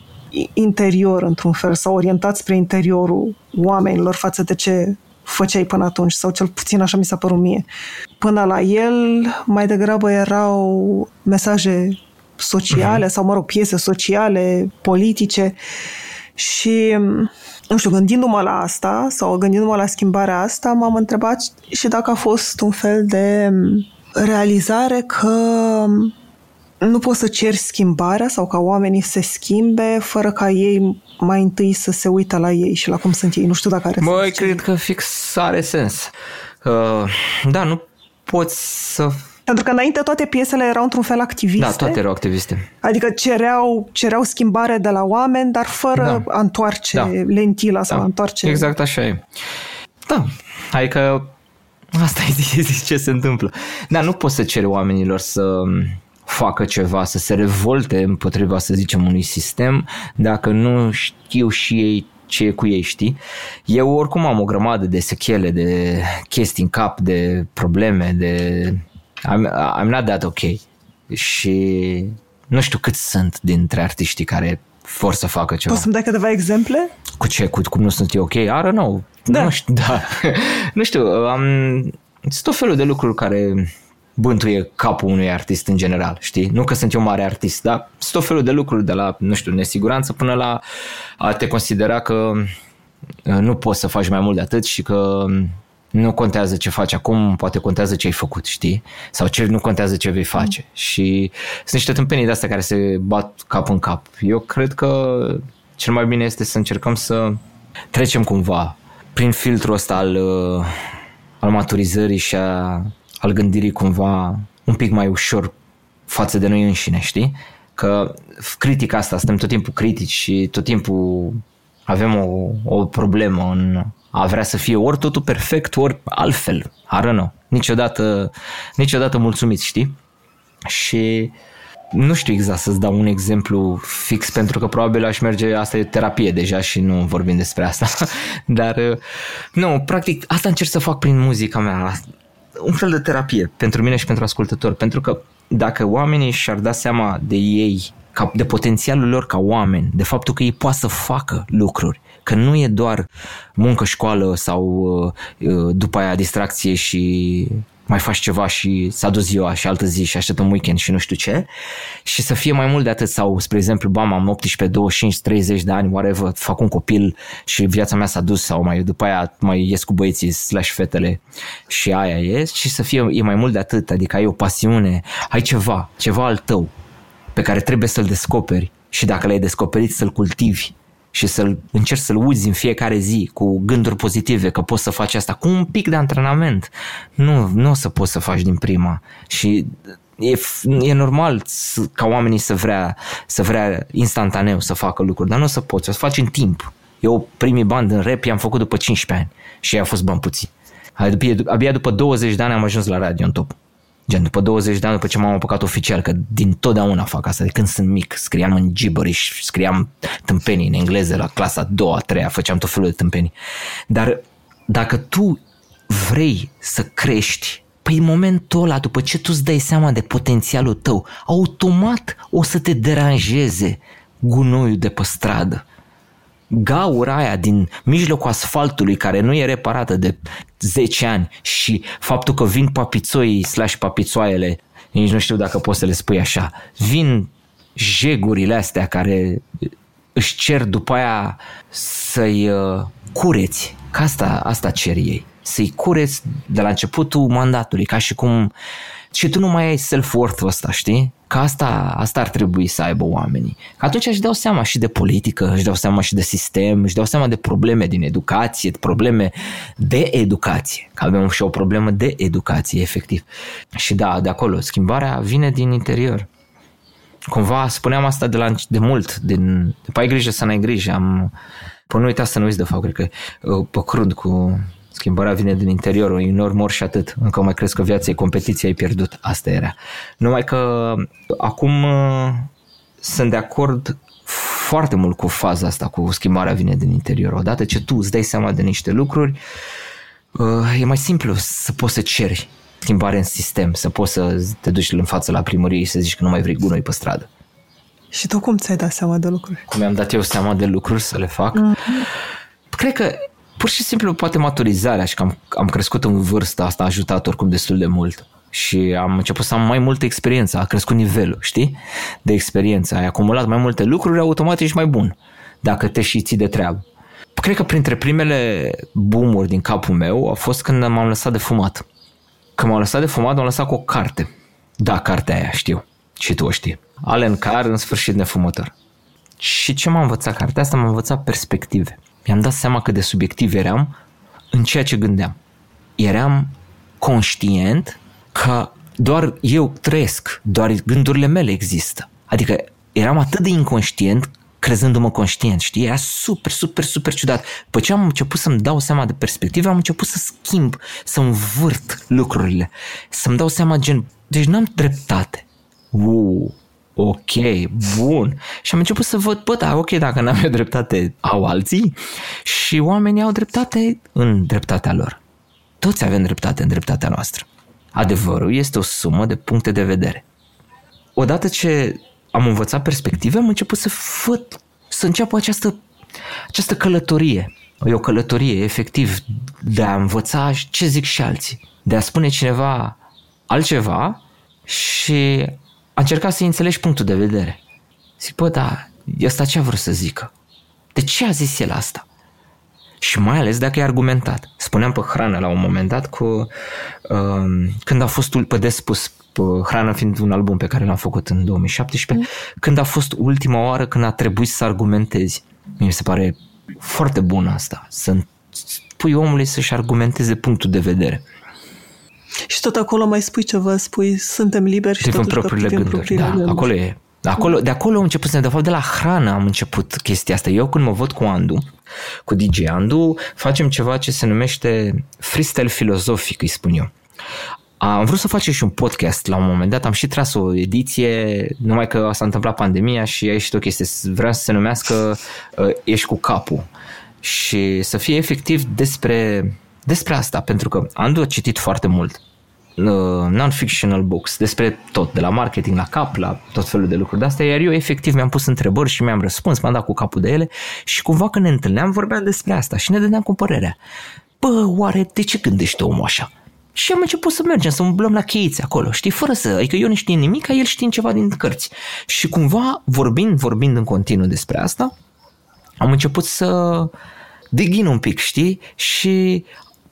interior, într-un fel, sau orientat spre interiorul oamenilor față de ce făceai până atunci, sau cel puțin așa mi s-a părut mie. Până la el, mai degrabă erau mesaje sociale, uh-huh. sau, mă rog, piese sociale, politice și nu știu, gândindu-mă la asta sau gândindu-mă la schimbarea asta, m-am întrebat și dacă a fost un fel de realizare că nu poți să ceri schimbarea sau ca oamenii să se schimbe fără ca ei mai întâi să se uită la ei și la cum sunt ei. Nu știu dacă are Băi, sens. cred că fix are sens. Uh, da, nu poți să pentru că înainte toate piesele erau într-un fel activiste. Da, toate erau activiste. Adică cereau, cereau schimbare de la oameni, dar fără da. a întoarce da. lentila sau da. a întoarce... Exact așa e. Da, adică asta e ce se întâmplă. Dar nu poți să ceri oamenilor să facă ceva, să se revolte împotriva, să zicem, unui sistem, dacă nu știu și ei ce e cu ei, știi? Eu oricum am o grămadă de sechele, de chestii în cap, de probleme, de... I'm, I'm not that ok. Și nu știu cât sunt dintre artiștii care vor să facă ceva. Poți să-mi dai câteva exemple? Cu ce? Cu cum nu sunt eu ok? I don't know. Da. Nu știu, da. nu știu, am... Sunt tot felul de lucruri care bântuie capul unui artist în general, știi? Nu că sunt eu mare artist, dar sunt tot felul de lucruri de la, nu știu, nesiguranță până la a te considera că uh, nu poți să faci mai mult de atât și că nu contează ce faci acum, poate contează ce ai făcut, știi? Sau ce nu contează ce vei face. Mm. Și sunt niște tâmpenii de astea care se bat cap în cap. Eu cred că cel mai bine este să încercăm să trecem cumva prin filtrul ăsta al, uh, al maturizării și a al gândirii cumva un pic mai ușor față de noi înșine, știi? Că critica asta, suntem tot timpul critici și tot timpul avem o, o problemă în a vrea să fie ori totul perfect, ori altfel. Arănă. Niciodată, niciodată mulțumiți, știi? Și nu știu exact să-ți dau un exemplu fix pentru că probabil aș merge, asta e terapie deja și nu vorbim despre asta, dar nu, practic asta încerc să fac prin muzica mea, un fel de terapie pentru mine și pentru ascultător, pentru că dacă oamenii și-ar da seama de ei, ca, de potențialul lor ca oameni, de faptul că ei poate să facă lucruri, că nu e doar muncă, școală sau uh, uh după aia distracție și mai faci ceva și s-a dus ziua și altă zi și așteptăm weekend și nu știu ce. Și să fie mai mult de atât sau, spre exemplu, bam, am 18, 25, 30 de ani, whatever, fac un copil și viața mea s-a dus sau mai după aia mai ies cu băieții slash fetele și aia ies și să fie e mai mult de atât, adică ai o pasiune, ai ceva, ceva al tău pe care trebuie să-l descoperi și dacă l-ai descoperit să-l cultivi și să-l încerci să-l uzi în fiecare zi cu gânduri pozitive că poți să faci asta cu un pic de antrenament. Nu, nu o să poți să faci din prima. Și e, e normal ca oamenii să vrea, să vrea instantaneu să facă lucruri, dar nu o să poți, o să faci în timp. Eu primii bani în rap i-am făcut după 15 ani și ei au fost bani puțini. Abia după 20 de ani am ajuns la radio în top. Gen, după 20 de ani, după ce m-am apucat oficial, că din totdeauna fac asta, de când sunt mic, scriam în gibberish, scriam tâmpenii în engleză la clasa a doua, a treia, făceam tot felul de tâmpenii. Dar dacă tu vrei să crești, păi în momentul ăla, după ce tu îți dai seama de potențialul tău, automat o să te deranjeze gunoiul de pe stradă gaura aia din mijlocul asfaltului care nu e reparată de 10 ani și faptul că vin papițoii slash papițoaiele, nici nu știu dacă poți să le spui așa, vin jegurile astea care își cer după aia să-i uh, cureți, că asta, asta cer ei, să-i cureți de la începutul mandatului, ca și cum și tu nu mai ai self-worth-ul ăsta, știi? Că asta, asta ar trebui să aibă oamenii. Că atunci își dau seama și de politică, își dau seama și de sistem, își dau seama de probleme din educație, de probleme de educație. Că avem și o problemă de educație, efectiv. Și da, de acolo, schimbarea vine din interior. Cumva spuneam asta de, la, de mult, din, după ai grijă să n-ai grijă. Am, până nu uita să nu uiți de fapt, cred că uh, pe crud cu Schimbarea vine din interior, uneori mor și atât. Încă mai crezi că viața e competiție, ai pierdut. Asta era. Numai că acum uh, sunt de acord foarte mult cu faza asta, cu schimbarea vine din interior. Odată ce tu îți dai seama de niște lucruri, uh, e mai simplu să poți să ceri schimbare în sistem, să poți să te duci în față la primărie și să zici că nu mai vrei gunoi pe stradă. Și tu cum ți-ai dat seama de lucruri? Cum mi-am dat eu seama de lucruri să le fac? Mm-hmm. Cred că pur și simplu poate maturizarea și că am, am crescut în vârstă, asta a ajutat oricum destul de mult și am început să am mai multă experiență, a crescut nivelul, știi, de experiență, ai acumulat mai multe lucruri, automat ești mai bun dacă te și ții de treabă. Cred că printre primele boom din capul meu a fost când m-am lăsat de fumat. Când m-am lăsat de fumat, m-am lăsat cu o carte. Da, cartea aia, știu. Și tu o știi. Allen Carr, în sfârșit nefumător. Și ce m-a învățat cartea asta? M-a învățat perspective mi-am dat seama cât de subiectiv eram în ceea ce gândeam. Eram conștient că doar eu trăiesc, doar gândurile mele există. Adică eram atât de inconștient crezându-mă conștient, știi? Era super, super, super ciudat. După ce am început să-mi dau seama de perspective, am început să schimb, să învârt lucrurile, să-mi dau seama gen, deci nu am dreptate. Wow, ok, bun. Și am început să văd, bă, da, ok, dacă n-am eu dreptate, au alții și oamenii au dreptate în dreptatea lor. Toți avem dreptate în dreptatea noastră. Adevărul este o sumă de puncte de vedere. Odată ce am învățat perspective, am început să văd, să înceapă această, această călătorie. E o călătorie, efectiv, de a învăța ce zic și alții. De a spune cineva altceva și a încercat să înțelegi punctul de vedere. Zic, bă, da, ăsta ce a vrut să zică? De ce a zis el asta? Și mai ales dacă e argumentat. Spuneam pe hrană la un moment dat cu uh, când a fost pe de spus pe hrană fiind un album pe care l-am făcut în 2017, mm. când a fost ultima oară când a trebuit să argumentezi. Mi se pare foarte bun asta, să pui omului să-și argumenteze punctul de vedere. Și tot acolo mai spui ceva, spui suntem liberi și totuși propriile gânduri. Propriile da, gânduri. acolo e. Acolo, de acolo am început să ne, de fapt de la hrană am început chestia asta. Eu când mă văd cu Andu, cu DJ Andu, facem ceva ce se numește freestyle filozofic, îi spun eu. Am vrut să facem și un podcast la un moment dat, am și tras o ediție, numai că s-a întâmplat pandemia și a ieșit o chestie, vreau să se numească uh, Ești cu capul și să fie efectiv despre, despre asta, pentru că Andu a citit foarte mult uh, non-fictional books despre tot, de la marketing la cap, la tot felul de lucruri de astea, iar eu efectiv mi-am pus întrebări și mi-am răspuns, m-am dat cu capul de ele și cumva când ne întâlneam vorbeam despre asta și ne dădeam cu părerea. Bă, oare de ce gândește omul așa? Și am început să mergem, să umblăm la cheițe acolo, știi, fără să, adică eu nu știu nimic, el știe ceva din cărți. Și cumva, vorbind, vorbind în continuu despre asta, am început să dighin un pic, știi, și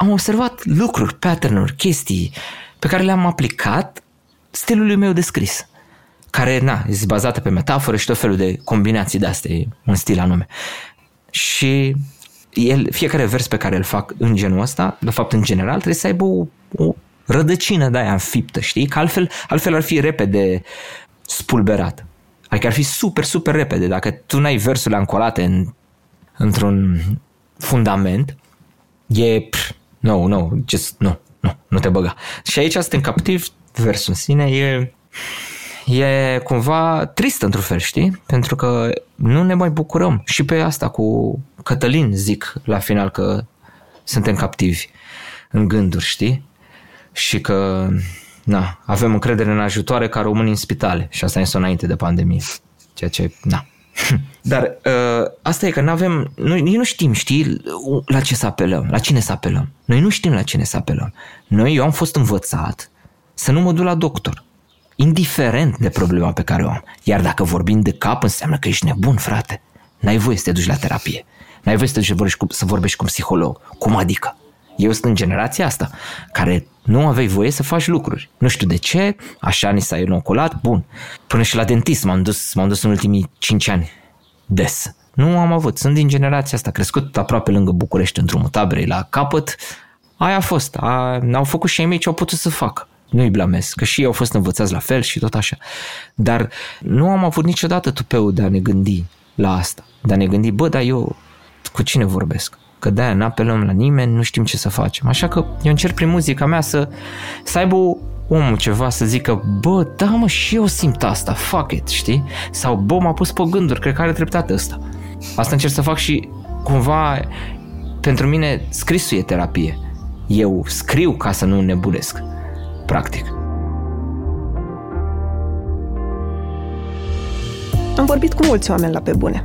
am observat lucruri, pattern-uri, chestii, pe care le-am aplicat stilului meu de scris, care, na, este bazată pe metaforă și tot felul de combinații de astea, un stil anume. și el, fiecare vers pe care îl fac în genul ăsta, de fapt în general, trebuie să aibă o, o rădăcină de aia înfiptă, știi? Că altfel, altfel ar fi repede spulberat. Adică ar fi super, super repede. Dacă tu n-ai versurile ancorate în, într-un fundament, e... Nu, nu, just, nu, nu, nu te băga. Și aici suntem captiv, versul în sine e e cumva trist într-un fel, știi? Pentru că nu ne mai bucurăm. Și pe asta cu Cătălin zic la final că suntem captivi în gânduri, știi? Și că na, avem încredere în ajutoare ca români în spitale. Și asta este înainte de pandemie. Ceea ce, na. Dar uh, asta e că nu avem, noi, noi nu știm, știi, la ce să apelăm, la cine să apelăm. Noi nu știm la cine să apelăm. Noi, eu am fost învățat să nu mă duc la doctor indiferent de problema pe care o am. Iar dacă vorbim de cap, înseamnă că ești nebun, frate. N-ai voie să te duci la terapie. N-ai voie să te duci să vorbești cu, să vorbești cu un psiholog. Cum adică? Eu sunt în generația asta, care nu aveai voie să faci lucruri. Nu știu de ce, așa ni s-a inoculat, bun. Până și la dentist m-am dus, m-am dus în ultimii 5 ani. Des. Nu am avut. Sunt din generația asta, crescut aproape lângă București, în drumul taberei la capăt. Aia a fost. A, au făcut și ei mei ce au putut să facă nu-i blamez, că și ei au fost învățați la fel și tot așa. Dar nu am avut niciodată tupeul de a ne gândi la asta, de a ne gândi, bă, dar eu cu cine vorbesc? Că de-aia nu apelăm la nimeni, nu știm ce să facem. Așa că eu încerc prin muzica mea să, să aibă omul ceva să zică, bă, da mă, și eu simt asta, fuck it, știi? Sau, bă, m-a pus pe gânduri, cred că are dreptate ăsta. Asta încerc să fac și cumva pentru mine scrisul e terapie. Eu scriu ca să nu nebunesc practic. Am vorbit cu mulți oameni la pe bune,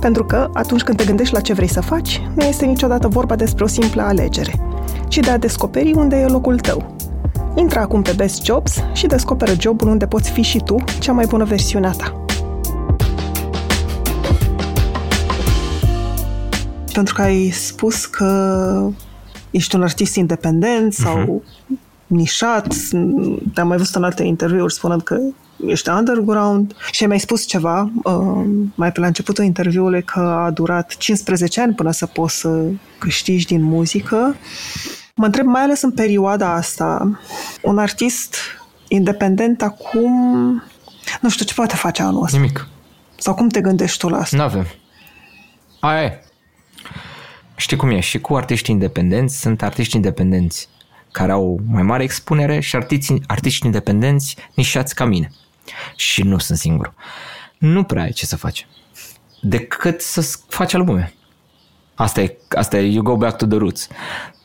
Pentru că, atunci când te gândești la ce vrei să faci, nu este niciodată vorba despre o simplă alegere, ci de a descoperi unde e locul tău. Intră acum pe Best Jobs și descoperă jobul unde poți fi și tu cea mai bună versiune a ta. pentru că ai spus că ești un artist independent sau uh-huh. nișat. Te-am mai văzut în alte interviuri spunând că ești underground și ai mai spus ceva uh, mai pe la începutul interviului că a durat 15 ani până să poți să câștigi din muzică. Mă întreb mai ales în perioada asta, un artist independent acum, nu știu ce poate face anul ăsta. Nimic. Sau cum te gândești tu la asta? Nu avem. Aia e. Știi cum e, și cu artiști independenți sunt artiști independenți care au mai mare expunere și artiști, artiști independenți nișați ca mine. Și nu sunt singur. Nu prea ai ce să faci. Decât să faci albume. Asta e, asta e, you go back to the roots.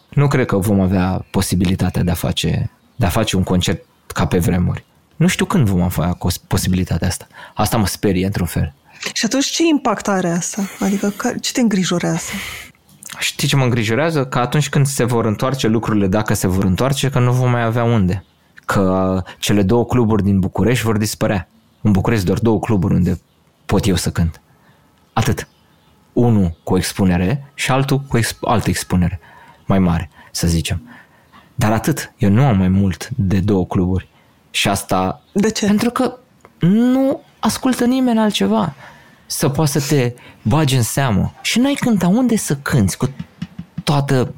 Nu cred că vom avea posibilitatea de a face, de a face un concert ca pe vremuri. Nu știu când vom avea posibilitatea asta. Asta mă sperie într-un fel. Și atunci ce impact are asta? Adică ce te îngrijorează? Știi ce mă îngrijorează? Că atunci când se vor întoarce lucrurile, dacă se vor întoarce, că nu vom mai avea unde. Că cele două cluburi din București vor dispărea. În București doar două cluburi unde pot eu să cânt. Atât. Unul cu expunere și altul cu exp- altă expunere. Mai mare, să zicem. Dar atât. Eu nu am mai mult de două cluburi. Și asta... De ce? Pentru că nu ascultă nimeni altceva să poată să te bagi în seamă. Și n-ai cânta unde să cânti cu toată...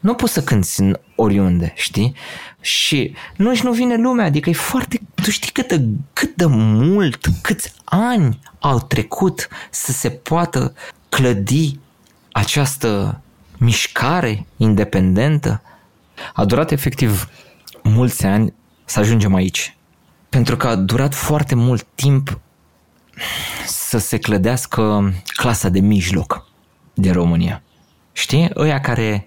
Nu poți să cânti în oriunde, știi? Și nu și nu vine lumea, adică e foarte... Tu știi cât de, cât de mult, câți ani au trecut să se poată clădi această mișcare independentă? A durat efectiv mulți ani să ajungem aici. Pentru că a durat foarte mult timp să se clădească clasa de mijloc din România. Știi? Ăia care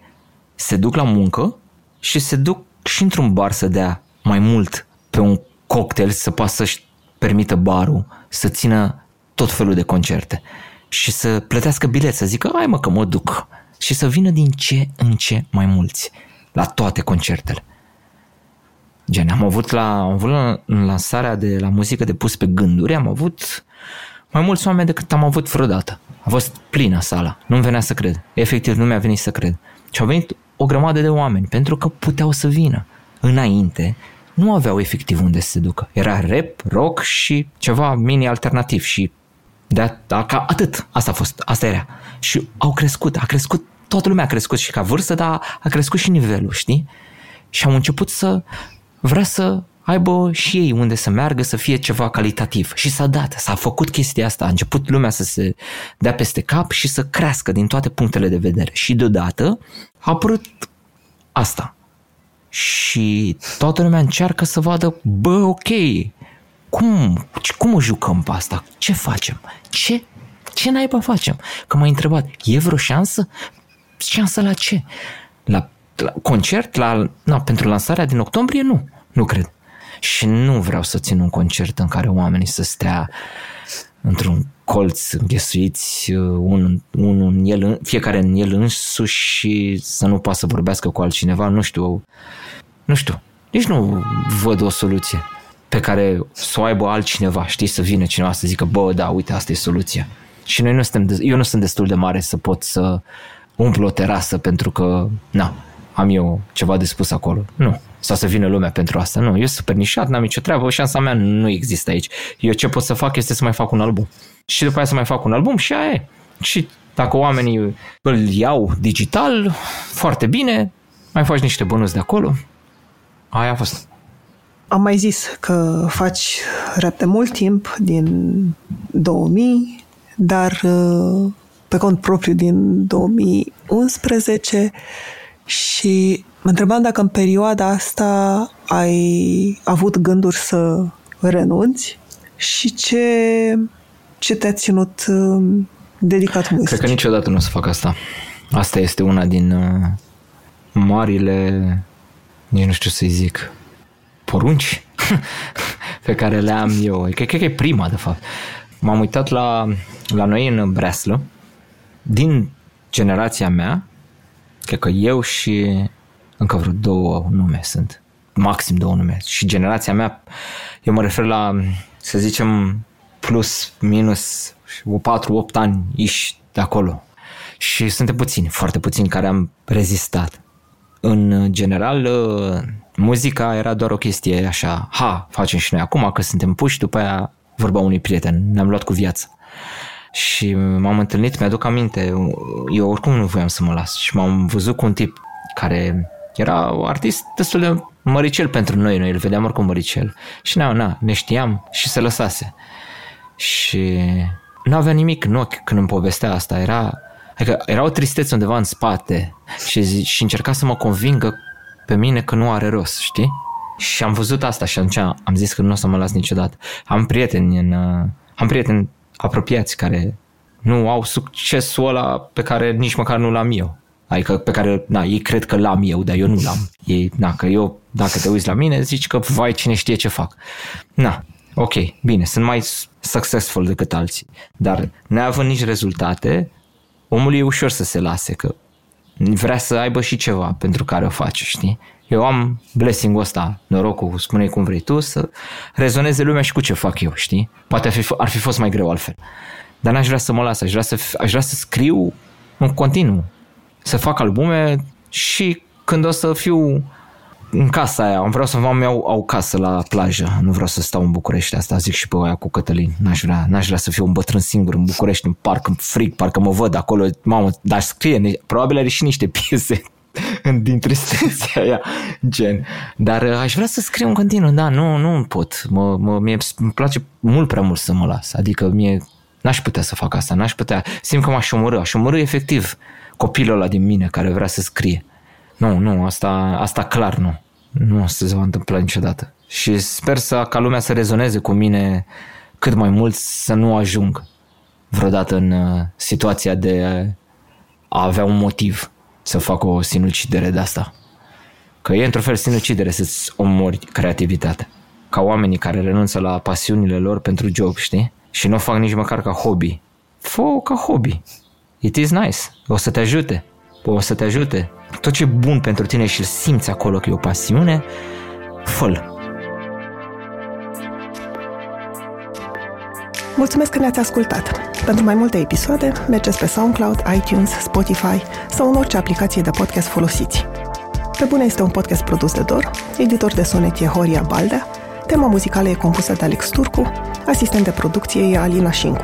se duc la muncă și se duc și într-un bar să dea mai mult pe un cocktail, să poată să-și permită barul să țină tot felul de concerte și să plătească bilet, să zică, hai mă că mă duc și să vină din ce în ce mai mulți la toate concertele. Gen, am avut la, am avut la în lansarea de la muzică de pus pe gânduri, am avut mai mulți oameni decât am avut vreodată. A fost plină sala, nu-mi venea să cred. Efectiv, nu mi-a venit să cred. Și au venit o grămadă de oameni, pentru că puteau să vină. Înainte, nu aveau efectiv unde să se ducă. Era rap, rock și ceva mini-alternativ și de ca atât. Asta a fost, asta era. Și au crescut, a crescut, toată lumea a crescut și ca vârstă, dar a crescut și nivelul, știi? Și au început să vrea să aibă și ei unde să meargă să fie ceva calitativ. Și s-a dat, s-a făcut chestia asta, a început lumea să se dea peste cap și să crească din toate punctele de vedere. Și deodată a apărut asta. Și toată lumea încearcă să vadă, bă, ok, cum, cum o jucăm pe asta? Ce facem? Ce, ce naiba facem? Că m-ai întrebat, e vreo șansă? Șansă la ce? La, la concert? La, na, pentru lansarea din octombrie? Nu, nu cred. Și nu vreau să țin un concert în care oamenii să stea într-un colț înghesuiți, un, un, un el, fiecare în el însuși și să nu poată să vorbească cu altcineva, nu știu, nu știu, nici nu văd o soluție pe care să o aibă altcineva, știi, să vină cineva să zică, bă, da, uite, asta e soluția. Și noi nu suntem, eu nu sunt destul de mare să pot să umplu o terasă pentru că, na, am eu ceva de spus acolo. Nu. Sau să vină lumea pentru asta. Nu, eu sunt super nișat, n-am nicio treabă, șansa mea nu există aici. Eu ce pot să fac este să mai fac un album. Și după aia să mai fac un album și aia e. Și dacă oamenii îl iau digital, foarte bine, mai faci niște bonus de acolo. Aia a fost. Am mai zis că faci rap de mult timp, din 2000, dar uh, pe cont propriu din 2011 și mă întrebam dacă în perioada asta ai avut gânduri să renunți și ce, ce te-a ținut uh, dedicat muzicii. Cred că niciodată nu o să fac asta. Asta este una din uh, marile, nici nu știu să-i zic, porunci pe care le am eu. Cred, cred că e prima, de fapt. M-am uitat la, la noi în Breslă, din generația mea, cred că eu și încă vreo două nume sunt, maxim două nume. Și generația mea, eu mă refer la, să zicem, plus, minus, 4-8 ani iși de acolo. Și suntem puțini, foarte puțini care am rezistat. În general, muzica era doar o chestie așa, ha, facem și noi acum că suntem puși, după aia vorba unui prieten, ne-am luat cu viață. Și m-am întâlnit, mi-aduc aminte, eu oricum nu voiam să mă las și m-am văzut cu un tip care era un artist destul de măricel pentru noi, noi îl vedeam oricum măricel. Și na, na, ne știam și se lăsase. Și nu avea nimic în ochi când îmi povestea asta, era, adică era o tristețe undeva în spate și, și încerca să mă convingă pe mine că nu are rost, știi? Și am văzut asta și atunci am zis că nu o să mă las niciodată. Am prieteni în, am prieteni apropiați care nu au succesul ăla pe care nici măcar nu l-am eu. Adică pe care, na, ei cred că l-am eu, dar eu nu l-am. Ei, na, că eu, dacă te uiți la mine, zici că, vai, cine știe ce fac. Na, ok, bine, sunt mai successful decât alții. Dar neavând nici rezultate, omul e ușor să se lase, că vrea să aibă și ceva pentru care o face, știi? Eu am blessing-ul ăsta, norocul, spune cum vrei tu, să rezoneze lumea și cu ce fac eu, știi? Poate ar fi, ar fi fost mai greu altfel. Dar n-aș vrea să mă las, aș vrea să, aș vrea să scriu în continuu, să fac albume și când o să fiu în casa aia, vreau să am iau o casă la plajă, nu vreau să stau în București, asta zic și pe aia cu Cătălin, n-aș vrea, n-aș vrea să fiu un bătrân singur în București, în parc, în fric, parcă mă văd acolo, mamă, dar scrie, probabil are și niște piese din tristețea aia, gen. Dar uh, aș vrea să scriu în continuu, da, nu, nu pot. Mă, mă, mie îmi place mult prea mult să mă las. Adică mie n-aș putea să fac asta, n-aș putea. Simt că m-aș omorâ, aș omorâ efectiv copilul ăla din mine care vrea să scrie. Nu, nu, asta, asta clar nu. Nu se va întâmpla niciodată. Și sper să, ca lumea să rezoneze cu mine cât mai mult să nu ajung vreodată în uh, situația de a avea un motiv să fac o sinucidere de asta. Că e într-un fel sinucidere să-ți omori creativitatea. Ca oamenii care renunță la pasiunile lor pentru job, știi? Și nu o fac nici măcar ca hobby. fă ca hobby. It is nice. O să te ajute. o să te ajute. Tot ce e bun pentru tine și îl simți acolo că e o pasiune, fă Mulțumesc că ne-ați ascultat! Pentru mai multe episoade, mergeți pe SoundCloud, iTunes, Spotify sau în orice aplicație de podcast folosiți. Pe bune este un podcast produs de Dor, editor de sonet e Horia Baldea, tema muzicală e compusă de Alex Turcu, asistent de producție e Alina Șincu.